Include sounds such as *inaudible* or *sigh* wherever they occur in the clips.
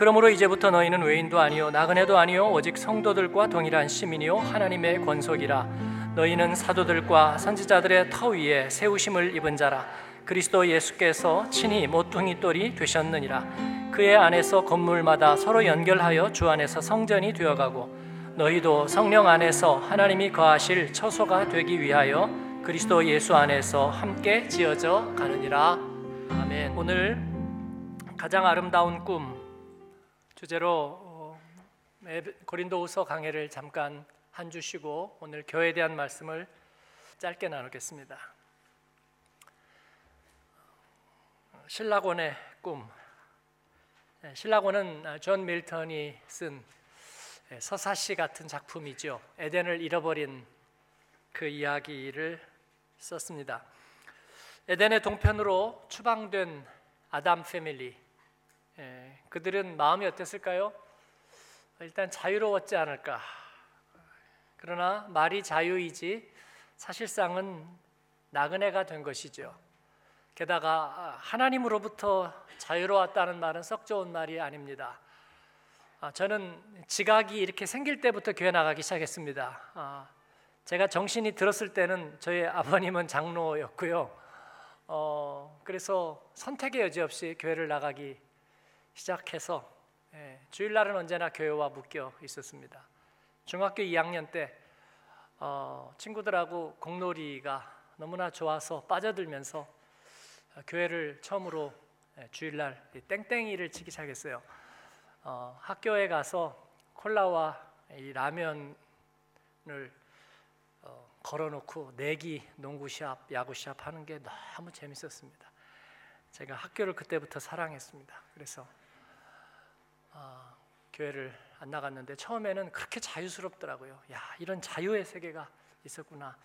그러므로 이제부터 너희는 외인도 아니요 나그네도 아니요 오직 성도들과 동일한 시민이요 하나님의 권속이라. 너희는 사도들과 선지자들의 터 위에 세우심을 입은 자라. 그리스도 예수께서 친히 모퉁이 돌이 되셨느니라. 그의 안에서 건물마다 서로 연결하여 주 안에서 성전이 되어가고 너희도 성령 안에서 하나님이 거하실 처소가 되기 위하여 그리스도 예수 안에서 함께 지어져 가느니라. 아멘. 오늘 가장 아름다운 꿈 주제로 어, 고린도후서 강해를 잠깐 한 주 쉬고 오늘 교회에 대한 말씀을 짧게 나누겠습니다. 실낙원의 꿈. 네, 실낙원은 존 밀턴이 쓴 예, 서사시 같은 작품이죠. 에덴을 잃어버린 그 이야기를 썼습니다. 에덴의 동편으로 추방된 아담 패밀리. 예, 그들은 마음이 어땠을까요? 일단 자유로웠지 않을까. 그러나 말이 자유이지 사실상은 나그네가 된 것이죠. 게다가 하나님으로부터 자유로웠다는 말은 썩 좋은 말이 아닙니다. 아, 저는 지각이 이렇게 생길 때부터 교회 나가기 시작했습니다. 아, 제가 정신이 들었을 때는 저희 아버님은 장로였고요. 어, 그래서 선택의 여지 없이 교회를 나가기 시작해서 예, 주일날은 언제나 교회와 묶여 있었습니다. 중학교 2학년 때 어, 친구들하고 공놀이가 너무나 좋아서 빠져들면서 교회를 처음으로 예, 주일날 땡땡이를 치기 시작했어요. 어, 학교에 가서 콜라와 이 라면을 어, 걸어놓고 내기, 농구 시합, 야구 시합 하는 게 너무 재밌었습니다. 제가 학교를 그때부터 사랑했습니다. 그래서 어, 교회를 안 나갔는데 처음에는 그렇게 자유스럽더라고요. 야 이런 자유의 세계가 있었구나.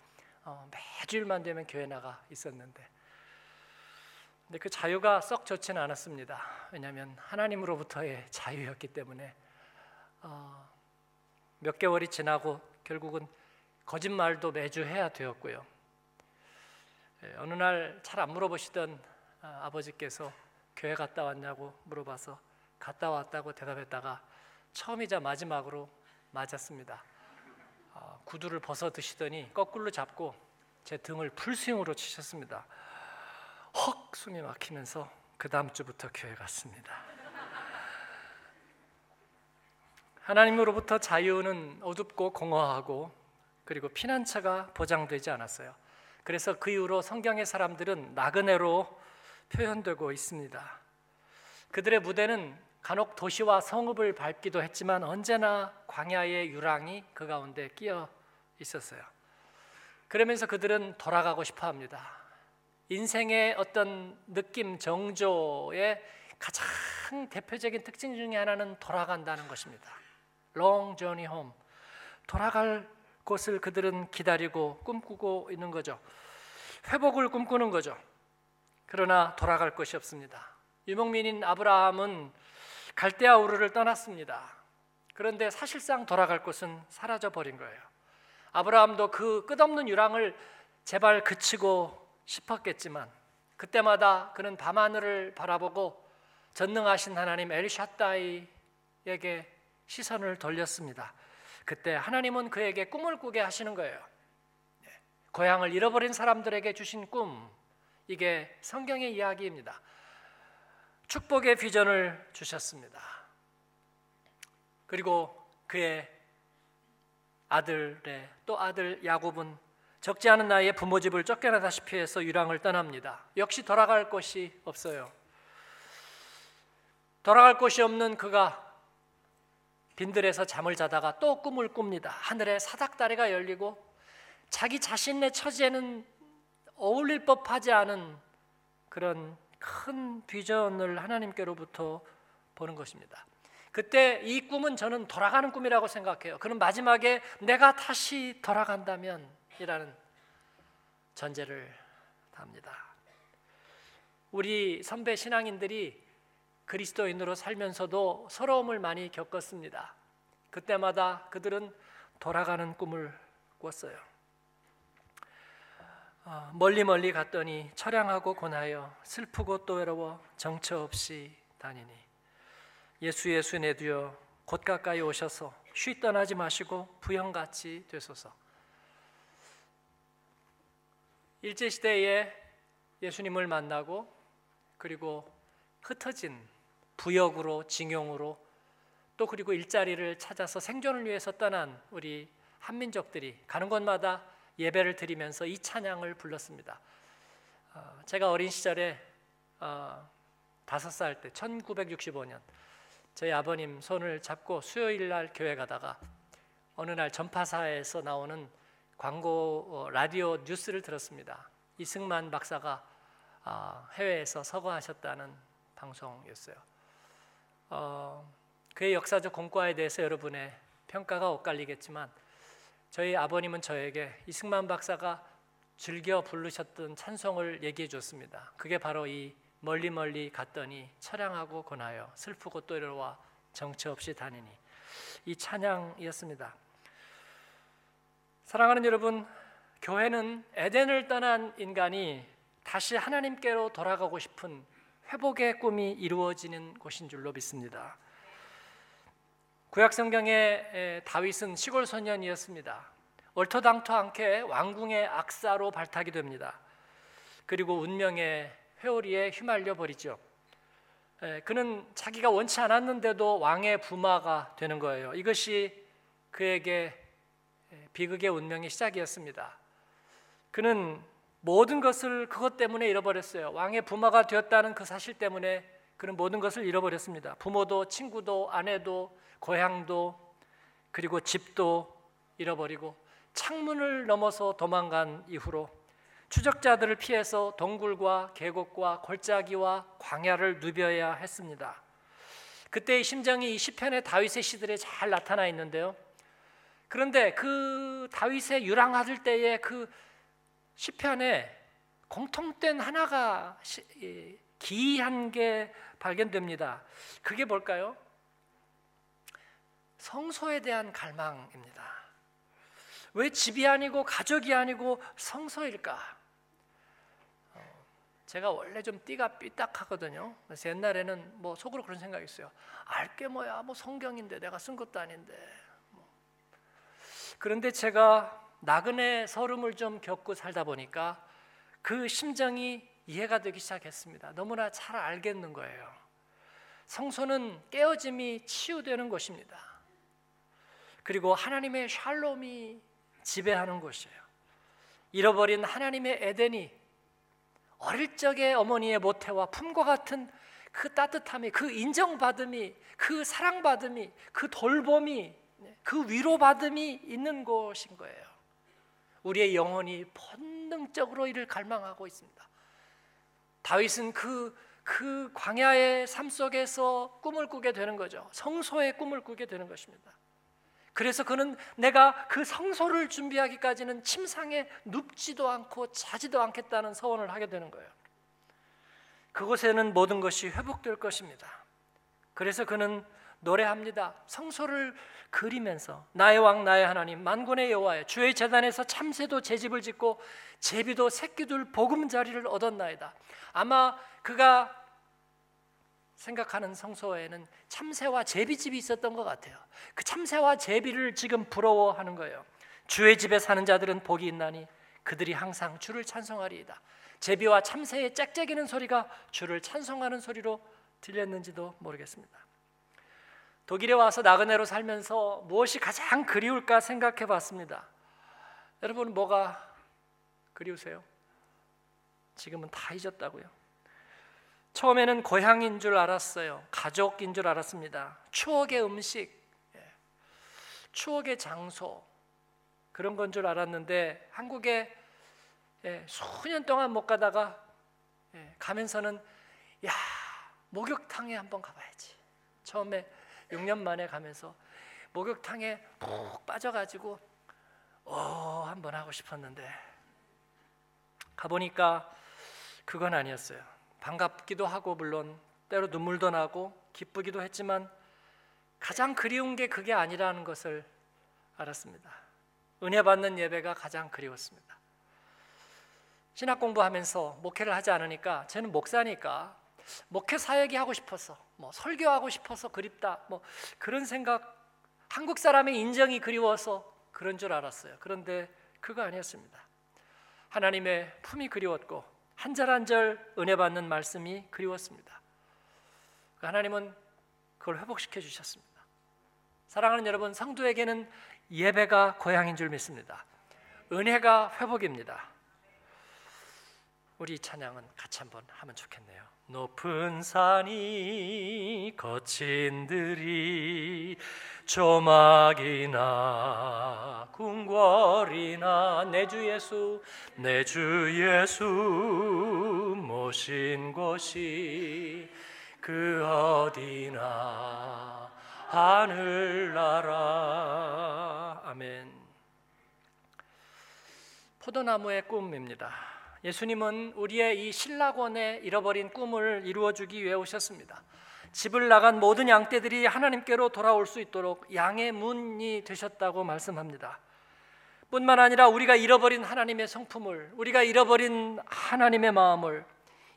어, 매주일만 되면 교회 나가 있었는데, 근데 그 자유가 썩 좋지는 않았습니다. 왜냐하면 하나님으로부터의 자유였기 때문에 어, 몇 개월이 지나고 결국은 거짓말도 매주 해야 되었고요. 예, 어느 날 잘 안 물어보시던 아, 아버지께서 교회 갔다 왔냐고 물어봐서 갔다 왔다고 대답했다가 처음이자 마지막으로 맞았습니다. 어, 구두를 벗어 드시더니 거꾸로 잡고 제 등을 풀스윙으로 치셨습니다. 헉 숨이 막히면서 그 다음 주부터 교회 갔습니다. 하나님으로부터 자유는 어둡고 공허하고 그리고 피난처가 보장되지 않았어요. 그래서 그 이후로 성경의 사람들은 나그네로 표현되고 있습니다. 그들의 무대는 간혹 도시와 성읍을 밟기도 했지만 언제나 광야의 유랑이 그 가운데 끼어 있었어요. 그러면서 그들은 돌아가고 싶어 합니다. 인생의 어떤 느낌, 정조의 가장 대표적인 특징 중에 하나는 돌아간다는 것입니다. Long journey home. 돌아갈 곳을 그들은 기다리고 꿈꾸고 있는 거죠. 회복을 꿈꾸는 거죠. 그러나 돌아갈 곳이 없습니다. 유목민인 아브라함은 갈대아 우르를 떠났습니다. 그런데 사실상 돌아갈 곳은 사라져 버린 거예요. 아브라함도 그 끝없는 유랑을 제발 그치고 싶었겠지만 그때마다 그는 밤하늘을 바라보고 전능하신 하나님 엘샤다이에게 시선을 돌렸습니다. 그때 하나님은 그에게 꿈을 꾸게 하시는 거예요. 네. 고향을 잃어버린 사람들에게 주신 꿈 이게 성경의 이야기입니다. 축복의 비전을 주셨습니다. 그리고 그의 아들의 또 아들 야곱은 적지 않은 나이에 부모 집을 쫓겨나다시피 해서 유랑을 떠납니다. 역시 돌아갈 곳이 없어요. 돌아갈 곳이 없는 그가 빈들에서 잠을 자다가 또 꿈을 꿉니다. 하늘에 사닥다리가 열리고 자기 자신의 처지에는 어울릴 법하지 않은 그런 큰 비전을 하나님께로부터 보는 것입니다. 그때 이 꿈은 저는 돌아가는 꿈이라고 생각해요. 그는 마지막에 내가 다시 돌아간다면이라는 전제를 합니다. 우리 선배 신앙인들이 그리스도인으로 살면서도 서러움을 많이 겪었습니다. 그때마다 그들은 돌아가는 꿈을 꿨어요. 어, 멀리 멀리 갔더니 처량하고 고나여 슬프고 또 외로워 정처 없이 다니니 예수 예수 내두여 곧 가까이 오셔서 쉬 떠나지 마시고 부형같이 되소서. 일제 시대에 예수님을 만나고 그리고 흩어진 부역으로 징용으로 또 그리고 일자리를 찾아서 생존을 위해서 떠난 우리 한민족들이 가는 곳마다 예배를 드리면서 이 찬양을 불렀습니다. 어, 제가 어린 시절에 어, 다섯 살때 1965년 저희 아버님 손을 잡고 수요일 날 교회 가다가 어느 날 전파사에서 나오는 광고 어, 라디오 뉴스를 들었습니다. 이승만 박사가 아, 해외에서 서거하셨다는 방송이었어요. 어, 그의 역사적 공과에 대해서 여러분의 평가가 엇갈리겠지만 저희 아버님은 저에게 이승만 박사가 즐겨 부르셨던 찬송을 얘기해 줬습니다. 그게 바로 이 멀리 멀리 갔더니 처량하고 고나여 슬프고 또 이르와 정처 없이 다니니 이 찬양이었습니다. 사랑하는 여러분, 교회는 에덴을 떠난 인간이 다시 하나님께로 돌아가고 싶은 회복의 꿈이 이루어지는 곳인 줄로 믿습니다. 구약 성경의 다윗은 시골 소년이었습니다. 얼토당토 않게 왕궁의 악사로 발탁이 됩니다. 그리고 운명의 회오리에 휘말려 버리죠. 그는 자기가 원치 않았는데도 왕의 부마가 되는 거예요. 이것이 그에게 비극의 운명의 시작이었습니다. 그는 모든 것을 그것 때문에 잃어버렸어요. 왕의 부마가 되었다는 그 사실 때문에 그는 모든 것을 잃어버렸습니다. 부모도 친구도 아내도 고향도 그리고 집도 잃어버리고 창문을 넘어서 도망간 이후로 추적자들을 피해서 동굴과 계곡과 골짜기와 광야를 누벼야 했습니다. 그때의 심정이 이 시편의 다윗의 시들에 잘 나타나 있는데요. 그런데 그 다윗의 유랑하들 때의 그 시편에 공통된 하나가 기이한 게 발견됩니다. 그게 뭘까요? 성소에 대한 갈망입니다. 왜 집이 아니고 가족이 아니고 성소일까? 어, 제가 원래 좀 띠가 삐딱하거든요. 그래서 옛날에는 뭐 속으로 그런 생각이 있어요. 알게 뭐야, 뭐 성경인데 내가 쓴 것도 아닌데. 뭐. 그런데 제가 나그네 서름을 좀 겪고 살다 보니까 그 심정이 이해가 되기 시작했습니다. 너무나 잘 알겠는 거예요. 성소는 깨어짐이 치유되는 곳입니다. 그리고 하나님의 샬롬이 지배하는 곳이에요. 잃어버린 하나님의 에덴이 어릴 적에 어머니의 모태와 품과 같은 그 따뜻함이, 그 인정받음이, 그 사랑받음이, 그 돌봄이, 그 위로받음이 있는 곳인 거예요. 우리의 영혼이 본능적으로 이를 갈망하고 있습니다. 다윗은 그, 그 광야의 삶 속에서 꿈을 꾸게 되는 거죠. 성소의 꿈을 꾸게 되는 것입니다. 그래서 그는 내가 그 성소를 준비하기까지는 침상에 눕지도 않고 자지도 않겠다는 서원을 하게 되는 거예요. 그곳에는 모든 것이 회복될 것입니다. 그래서 그는 노래합니다. 성소를 그리면서 나의 왕 나의 하나님 만군의 여호와여 주의 재단에서 참새도 제 집을 짓고 제비도 새끼들 보금자리를 얻었나이다. 아마 그가 생각하는 성소에는 참새와 제비집이 있었던 것 같아요. 그 참새와 제비를 지금 부러워하는 거예요. 주의 집에 사는 자들은 복이 있나니 그들이 항상 주를 찬송하리이다. 제비와 참새의 짹짹이는 소리가 주를 찬송하는 소리로 들렸는지도 모르겠습니다. 독일에 와서 나그네로 살면서 무엇이 가장 그리울까 생각해 봤습니다. 여러분 뭐가 그리우세요? 지금은 다 잊었다고요. 처음에는 고향인 줄 알았어요. 가족인 줄 알았습니다. 추억의 음식, 예. 추억의 장소 그런 건 줄 알았는데 한국에 예, 수년 동안 못 가다가 예, 가면서는 야 목욕탕에 한번 가봐야지. 처음에 6년 만에 가면서 목욕탕에 푹 빠져가지고 어 한번 하고 싶었는데 가보니까 그건 아니었어요. 반갑기도 하고 물론 때로 눈물도 나고 기쁘기도 했지만 가장 그리운 게 그게 아니라는 것을 알았습니다. 은혜 받는 예배가 가장 그리웠습니다. 신학 공부하면서 목회를 하지 않으니까 저는 목사니까 목회 사역이 하고 싶어서 뭐 설교하고 싶어서 그립다 뭐 그런 생각 한국 사람의 인정이 그리워서 그런 줄 알았어요. 그런데 그거 아니었습니다. 하나님의 품이 그리웠고 한 절 한 절 은혜 받는 말씀이 그리웠습니다. 하나님은 그걸 회복시켜 주셨습니다. 사랑하는 여러분, 성도에게는 예배가 고향인 줄 믿습니다. 은혜가 회복입니다. 우리 찬양은 같이 한번 하면 좋겠네요. 높은 산이 거친 들이 조막이나 궁궐이나 내 주 예수 내 주 예수 모신 곳이 그 어디나 하늘나라 아멘 포도나무의 꿈입니다. 예수님은 우리의 이 신락원에 잃어버린 꿈을 이루어 주기 위해 오셨습니다. 집을 나간 모든 양떼들이 하나님께로 돌아올 수 있도록 양의 문이 되셨다고 말씀합니다. 뿐만 아니라 우리가 잃어버린 하나님의 성품을, 우리가 잃어버린 하나님의 마음을,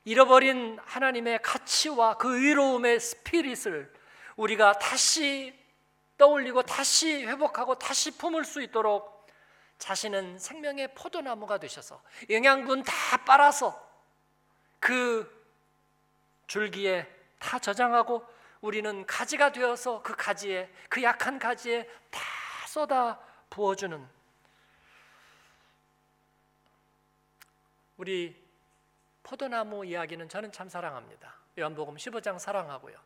잃어버린 하나님의 가치와 그 의로움의 스피릿을 우리가 다시 떠올리고 다시 회복하고 다시 품을 수 있도록 자신은 생명의 포도나무가 되셔서 영양분 다 빨아서 그 줄기에 다 저장하고 우리는 가지가 되어서 그 가지에 그 약한 가지에 다 쏟아 부어주는 우리 포도나무 이야기는 저는 참 사랑합니다. 요한복음 15장 사랑하고요.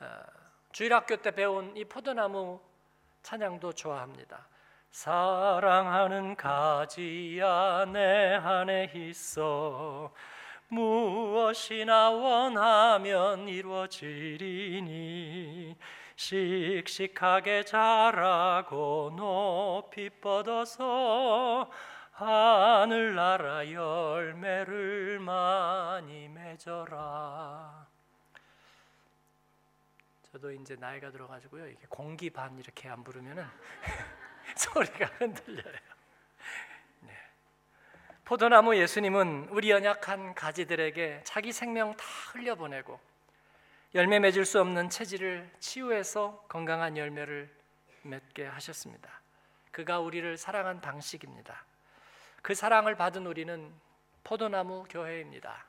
어, 주일학교 때 배운 이 포도나무 찬양도 좋아합니다. 사랑하는 가지야 내 안에 있어 무엇이나 원하면 이루어지리니 씩씩하게 자라고 높이 뻗어서 하늘나라 열매를 많이 맺어라. 저도 이제 나이가 들어가지고요. 이게 공기 반 이렇게 안 부르면은 *laughs* *laughs* 소리가 흔들려요. 네. 포도나무 예수님은 우리 연약한 가지들에게 자기 생명 다 흘려보내고 열매 맺을 수 없는 체질을 치유해서 건강한 열매를 맺게 하셨습니다. 그가 우리를 사랑한 방식입니다. 그 사랑을 받은 우리는 포도나무 교회입니다.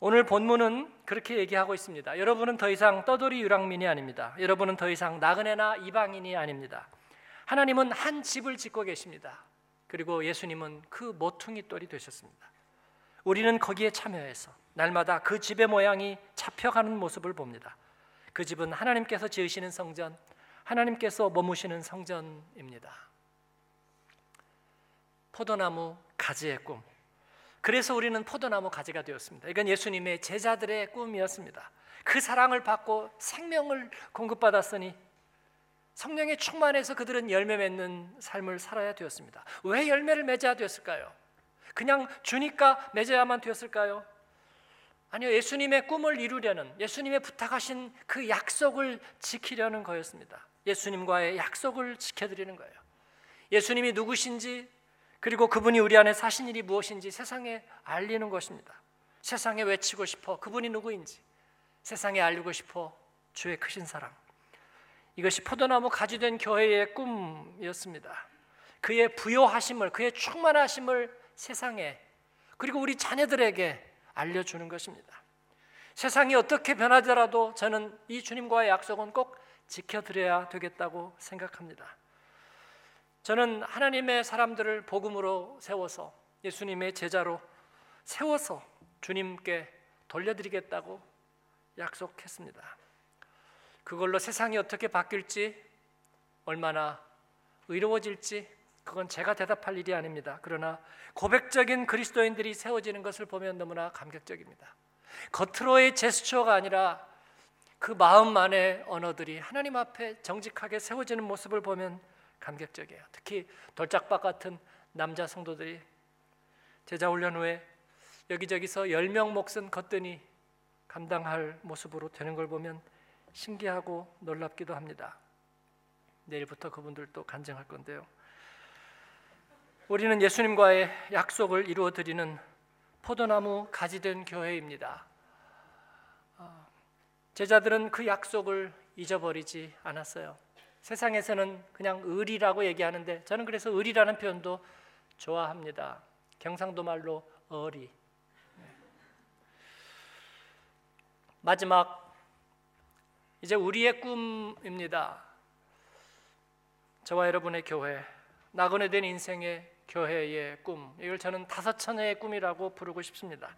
오늘 본문은 그렇게 얘기하고 있습니다. 여러분은 더 이상 떠돌이 유랑민이 아닙니다. 여러분은 더 이상 나그네나 이방인이 아닙니다. 하나님은 한 집을 짓고 계십니다. 그리고 예수님은 그 모퉁이 돌이 되셨습니다. 우리는 거기에 참여해서 날마다 그 집의 모양이 잡혀가는 모습을 봅니다. 그 집은 하나님께서 지으시는 성전, 하나님께서 머무시는 성전입니다. 포도나무 가지의 꿈. 그래서 우리는 포도나무 가지가 되었습니다. 이건 예수님의 제자들의 꿈이었습니다. 그 사랑을 받고 생명을 공급받았으니 성령의 충만해서 그들은 열매 맺는 삶을 살아야 되었습니다. 왜 열매를 맺어야 되었을까요? 그냥 주니까 맺어야만 되었을까요? 아니요, 예수님의 꿈을 이루려는 예수님의 부탁하신 그 약속을 지키려는 거였습니다. 예수님과의 약속을 지켜드리는 거예요. 예수님이 누구신지 그리고 그분이 우리 안에 사신 일이 무엇인지 세상에 알리는 것입니다. 세상에 외치고 싶어 그분이 누구인지 세상에 알리고 싶어 주의 크신 사랑. 이것이 포도나무 가지 된 교회의 꿈이었습니다. 그의 부여하심을 그의 충만하심을 세상에 그리고 우리 자녀들에게 알려주는 것입니다. 세상이 어떻게 변하더라도 저는 이 주님과의 약속은 꼭 지켜드려야 되겠다고 생각합니다. 저는 하나님의 사람들을 복음으로 세워서 예수님의 제자로 세워서 주님께 돌려드리겠다고 약속했습니다. 그걸로 세상이 어떻게 바뀔지 얼마나 의로워질지 그건 제가 대답할 일이 아닙니다. 그러나 고백적인 그리스도인들이 세워지는 것을 보면 너무나 감격적입니다. 겉으로의 제스처가 아니라 그 마음 안의 언어들이 하나님 앞에 정직하게 세워지는 모습을 보면 감격적이에요. 특히 돌짝박 같은 남자 성도들이 제자 훈련 후에 여기저기서 10명 몫은 걷더니 감당할 모습으로 되는 걸 보면 신기하고 놀랍기도 합니다. 내일부터 그분들도 간증할 건데요. 우리는 예수님과의 약속을 이루어 드리는 포도나무 가지된 교회입니다. 제자들은 그 약속을 잊어버리지 않았어요. 세상에서는 그냥 의리라고 얘기하는데 저는 그래서 의리라는 표현도 좋아합니다. 경상도 말로 어리. 네. 마지막 이제 우리의 꿈입니다. 저와 여러분의 교회, 나그네 된 인생의 교회의 꿈. 이걸 저는 다섯 처녀의 꿈이라고 부르고 싶습니다.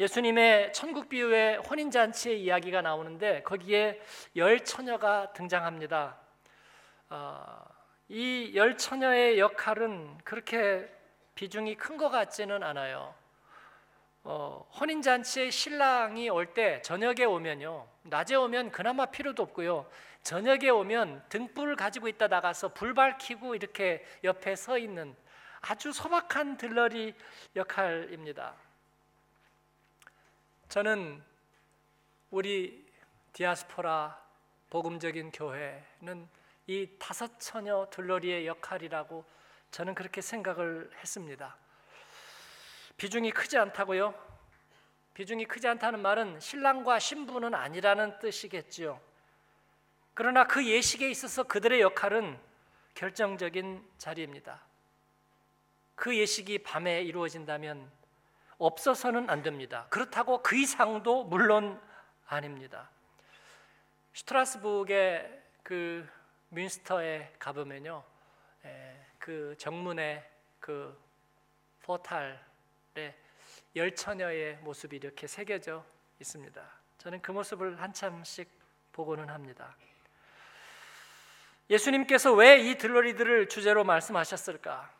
예수님의 천국 비유의 혼인 잔치의 이야기가 나오는데 거기에 열 처녀가 등장합니다. 어, 이열 처녀의 역할은 그렇게 비중이 큰 것 같지는 않아요. 어, 혼인 잔치에 신랑이 올 때 저녁에 오면요, 낮에 오면 그나마 필요도 없고요. 저녁에 오면 등불을 가지고 있다 나가서 불 밝히고 이렇게 옆에 서 있는 아주 소박한 들러리 역할입니다. 저는 우리 디아스포라 복음적인 교회는 이 다섯 처녀 들러리의 역할이라고 저는 그렇게 생각을 했습니다. 비중이 크지 않다고요? 비중이 크지 않다는 말은 신랑과 신부는 아니라는 뜻이겠지요. 그러나 그 예식에 있어서 그들의 역할은 결정적인 자리입니다. 그 예식이 밤에 이루어진다면 없어서는 안 됩니다. 그렇다고 그 이상도 물론 아닙니다. 슈트라스부르의 그 민스터에 가보면요, 그 정문에 그 포탈에 열 처녀의 모습이 이렇게 새겨져 있습니다. 저는 그 모습을 한참씩 보고는 합니다. 예수님께서 왜 이 들러리들을 주제로 말씀하셨을까?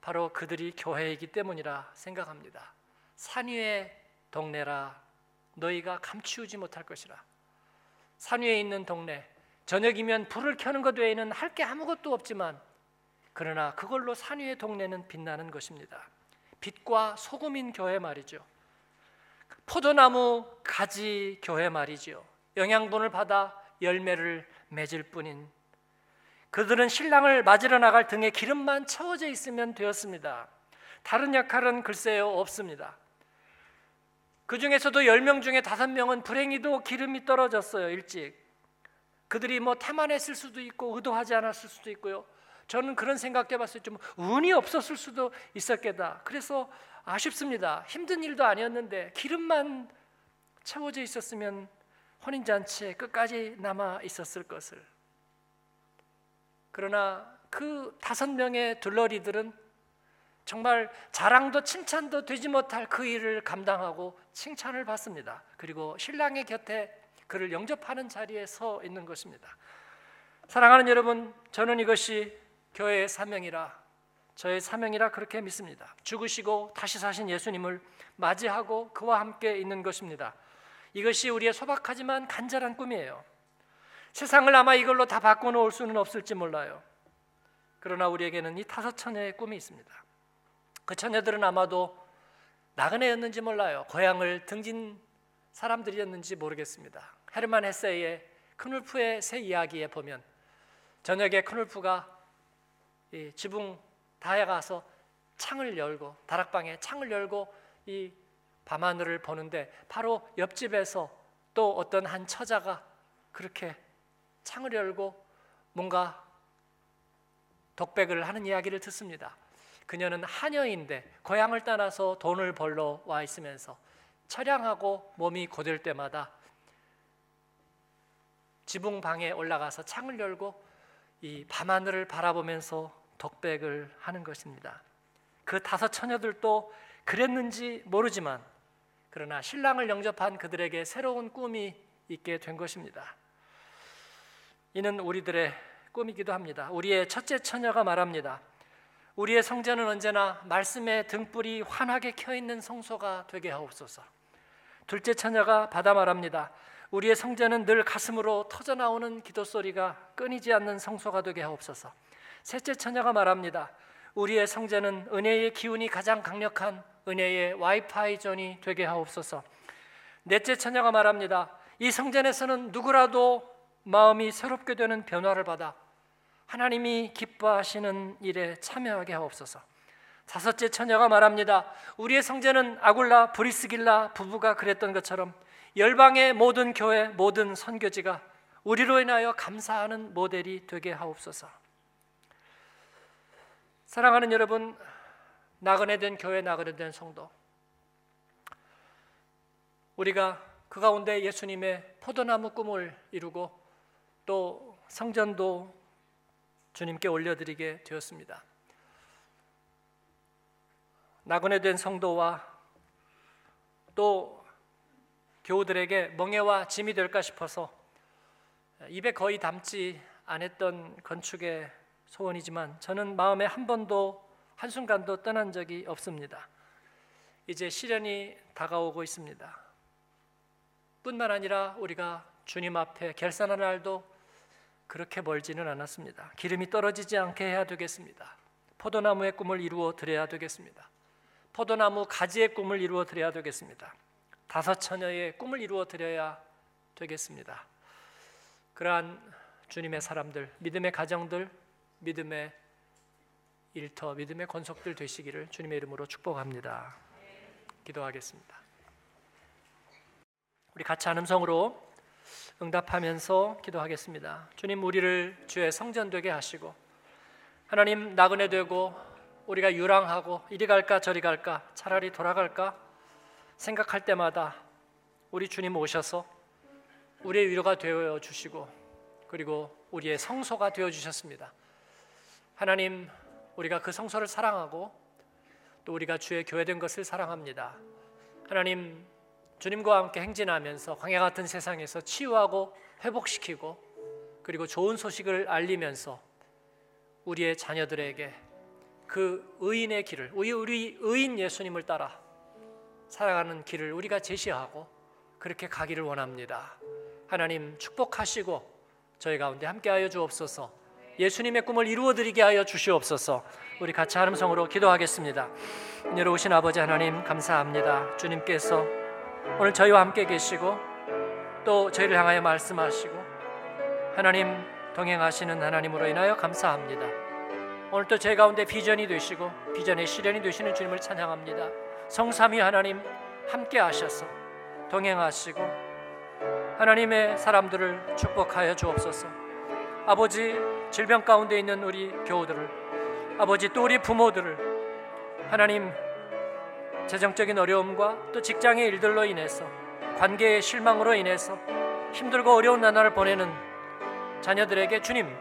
바로 그들이 교회이기 때문이라 생각합니다. 산 위의 동네라 너희가 감추지 못할 것이라. 산 위에 있는 동네 저녁이면 불을 켜는 것 외에는 할 게 아무것도 없지만 그러나 그걸로 산 위의 동네는 빛나는 것입니다. 빛과 소금인 교회 말이죠. 포도나무 가지 교회 말이죠. 영양분을 받아 열매를 맺을 뿐인 그들은 신랑을 맞으러 나갈 등에 기름만 채워져 있으면 되었습니다. 다른 역할은 글쎄요 없습니다. 그 중에서도 10명 중에 5명은 불행히도 기름이 떨어졌어요, 일찍. 그들이 뭐 태만했을 수도 있고 의도하지 않았을 수도 있고요. 저는 그런 생각해 봤어요. 좀 운이 없었을 수도 있었겠다. 그래서 아쉽습니다. 힘든 일도 아니었는데 기름만 채워져 있었으면 혼인 잔치에 끝까지 남아 있었을 것을. 그러나 그 다섯 명의 둘러리들은 정말 자랑도 칭찬도 되지 못할 그 일을 감당하고 칭찬을 받습니다. 그리고 신랑의 곁에 그를 영접하는 자리에 서 있는 것입니다. 사랑하는 여러분, 저는 이것이 교회의 사명이라 저의 사명이라 그렇게 믿습니다. 죽으시고 다시 사신 예수님을 맞이하고 그와 함께 있는 것입니다. 이것이 우리의 소박하지만 간절한 꿈이에요. 세상을 아마 이걸로 다 바꿔놓을 수는 없을지 몰라요. 그러나 우리에게는 이 다섯 처녀의 꿈이 있습니다. 그 처녀들은 아마도 나그네였는지 몰라요. 고향을 등진 사람들이었는지 모르겠습니다. 헤르만 헤세의 크눌프의 새 이야기에 보면 저녁에 크눌프가 지붕 다에 가서 창을 열고 다락방에 창을 열고 이 밤하늘을 보는데 바로 옆집에서 또 어떤 한 처자가 그렇게 창을 열고 뭔가 독백을 하는 이야기를 듣습니다. 그녀는 하녀인데 고향을 떠나서 돈을 벌러 와 있으면서 처량하고 몸이 고될 때마다 지붕 방에 올라가서 창을 열고 이 밤하늘을 바라보면서 독백을 하는 것입니다. 그 다섯 처녀들도 그랬는지 모르지만 그러나 신랑을 영접한 그들에게 새로운 꿈이 있게 된 것입니다. 이는 우리들의 꿈이기도 합니다. 우리의 첫째 처녀가 말합니다. 우리의 성전은 언제나 말씀의 등불이 환하게 켜 있는 성소가 되게 하옵소서. 둘째 처녀가 받아 말합니다. 우리의 성전은 늘 가슴으로 터져 나오는 기도 소리가 끊이지 않는 성소가 되게 하옵소서. 셋째 처녀가 말합니다. 우리의 성전은 은혜의 기운이 가장 강력한 은혜의 와이파이 존이 되게 하옵소서. 넷째 처녀가 말합니다. 이 성전에서는 누구라도 마음이 새롭게 되는 변화를 받아 하나님이 기뻐하시는 일에 참여하게 하옵소서. 다섯째 처녀가 말합니다. 우리의 성전은 아굴라 브리스길라 부부가 그랬던 것처럼 열방의 모든 교회, 모든 선교지가 우리로 인하여 감사하는 모델이 되게 하옵소서. 사랑하는 여러분, 나그네 된 교회, 나그네 된 성도. 우리가 그 가운데 예수님의 포도나무 꿈을 이루고 또 성전도 주님께 올려드리게 되었습니다. 나그네 된 성도와 또 교우들에게 멍해와 짐이 될까 싶어서 입에 거의 담지 않았던 건축의 소원이지만 저는 마음에 한 번도 한순간도 떠난 적이 없습니다. 이제 시련이 다가오고 있습니다. 뿐만 아니라 우리가 주님 앞에 결산하는 날도 그렇게 멀지는 않았습니다. 기름이 떨어지지 않게 해야 되겠습니다. 포도나무의 꿈을 이루어 드려야 되겠습니다. 포도나무 가지의 꿈을 이루어 드려야 되겠습니다. 다섯 처녀의 꿈을 이루어 드려야 되겠습니다. 그러한 주님의 사람들, 믿음의 가정들, 믿음의 일터, 믿음의 권속들 되시기를 주님의 이름으로 축복합니다. 기도하겠습니다. 우리 같이 한음성으로 응답하면서 기도하겠습니다. 주님 우리를 주의 성전 되게 하시고 하나님 나그네 되고 우리가 유랑하고 이리 갈까 저리 갈까 차라리 돌아갈까 생각할 때마다 우리 주님 오셔서 우리의 위로가 되어 주시고 그리고 우리의 성소가 되어 주셨습니다. 하나님 우리가 그 성소를 사랑하고 또 우리가 주의 교회된 것을 사랑합니다. 하나님 주님과 함께 행진하면서 광야 같은 세상에서 치유하고 회복시키고 그리고 좋은 소식을 알리면서 우리의 자녀들에게 그 의인의 길을 우리 우리 의인 예수님을 따라 살아가는 길을 우리가 제시하고 그렇게 가기를 원합니다. 하나님 축복하시고 저희 가운데 함께하여 주옵소서. 예수님의 꿈을 이루어 드리게 하여 주시옵소서. 우리 같이 하음성으로 기도하겠습니다. 내려오신 아버지 하나님 감사합니다. 주님께서 오늘 저희와 함께 계시고 또 저희를 향하여 말씀하시고 하나님 동행하시는 하나님으로 인하여 감사합니다. 오늘 또제 가운데 비전이 되시고 비전의 실현이 되시는 주님을 찬양합니다. 성삼위 하나님 함께 하셔서 동행하시고 하나님의 사람들을 축복하여 주옵소서. 아버지 질병 가운데 있는 우리 교우들을 아버지 또 우리 부모들을 하나님 재정적인 어려움과 또 직장의 일들로 인해서 관계의 실망으로 인해서 힘들고 어려운 나날을 보내는 자녀들에게 주님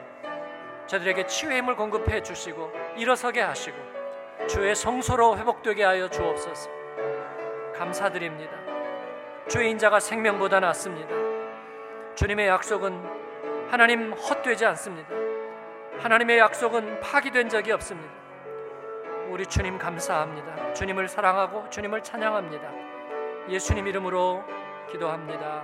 저들에게 치유의 힘을 공급해 주시고 일어서게 하시고 주의 성소로 회복되게 하여 주옵소서. 감사드립니다. 주의 인자가 생명보다 낫습니다. 주님의 약속은 하나님 헛되지 않습니다 하나님의 약속은 파기된 적이 없습니다 우리 주님 감사합니다. 주님을 사랑하고 주님을 찬양합니다. 예수님 이름으로 기도합니다.